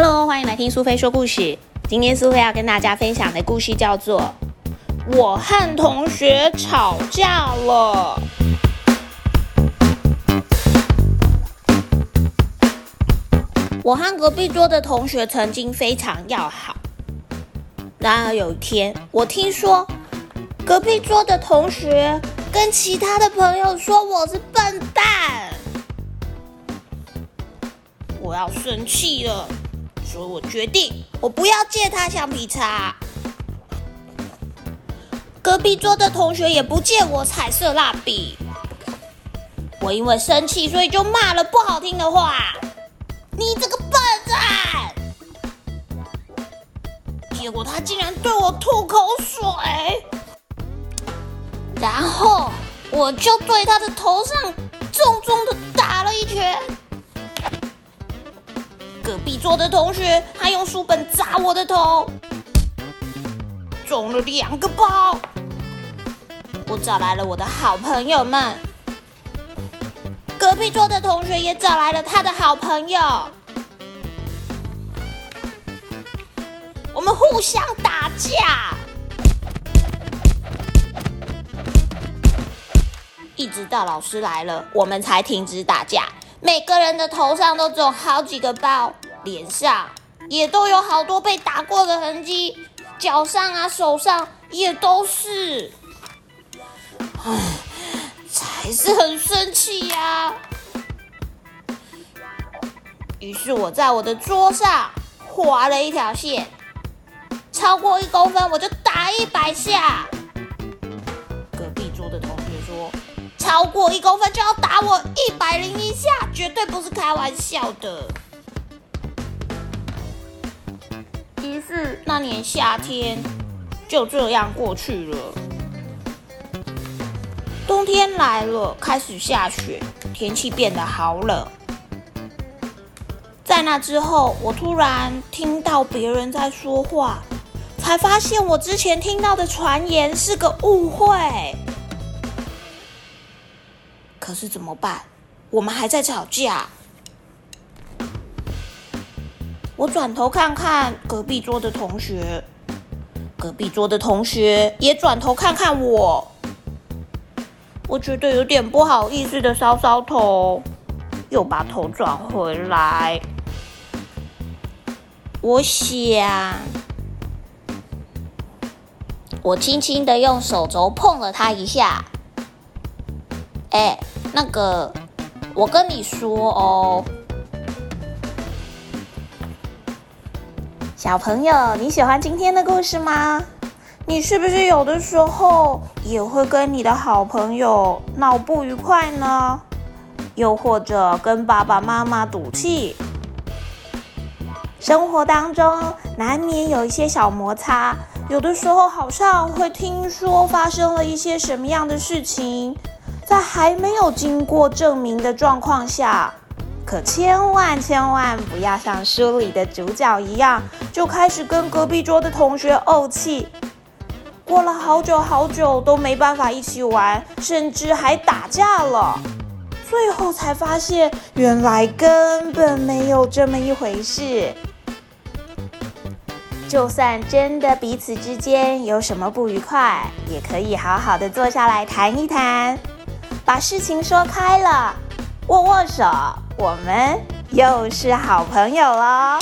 Hello，欢迎来听苏菲说故事。今天苏菲要跟大家分享的故事叫做《我和同学吵架了》。我和隔壁桌的同学曾经非常要好，然而有一天，我听说隔壁桌的同学跟其他的朋友说我是笨蛋。我要生气了，所以我决定我不要借他橡皮擦。隔壁桌的同学也不借我彩色蜡笔。我因为生气，所以就骂了不好听的话：“你这个笨蛋！”结果他竟然对我吐口水，然后我就对他的头上重重的打了一拳。隔壁桌的同学，他用书本砸我的头，中了两个包。我找来了我的好朋友们，隔壁桌的同学也找来了他的好朋友，我们互相打架，一直到老师来了，我们才停止打架。每个人的头上都肿好几个包，脸上也都有好多被打过的痕迹，脚上啊、手上也都是。唉，才是很生气呀！于是我在我的桌上划了一条线，超过一公分我就打一百下。过一公分就要打我一百零一下，绝对不是开玩笑的。于是那年夏天就这样过去了。冬天来了，开始下雪，天气变得好冷。在那之后，我突然听到别人在说话，才发现我之前听到的传言是个误会。可是怎么办？我们还在吵架。我转头看看隔壁桌的同学，隔壁桌的同学也转头看看我。我觉得有点不好意思的搔搔头，又把头转回来。我想，我轻轻的用手肘碰了他一下。哎。那个，我跟你说哦，小朋友，你喜欢今天的故事吗？你是不是有的时候也会跟你的好朋友闹不愉快呢？又或者跟爸爸妈妈赌气？生活当中难免有一些小摩擦，有的时候好像会听说发生了一些什么样的事情。在还没有经过证明的状况下，可千万千万不要像书里的主角一样，就开始跟隔壁桌的同学怄气。过了好久好久都没办法一起玩，甚至还打架了。最后才发现，原来根本没有这么一回事。就算真的彼此之间有什么不愉快，也可以好好的坐下来谈一谈。把事情说开了，握握手，我们又是好朋友了。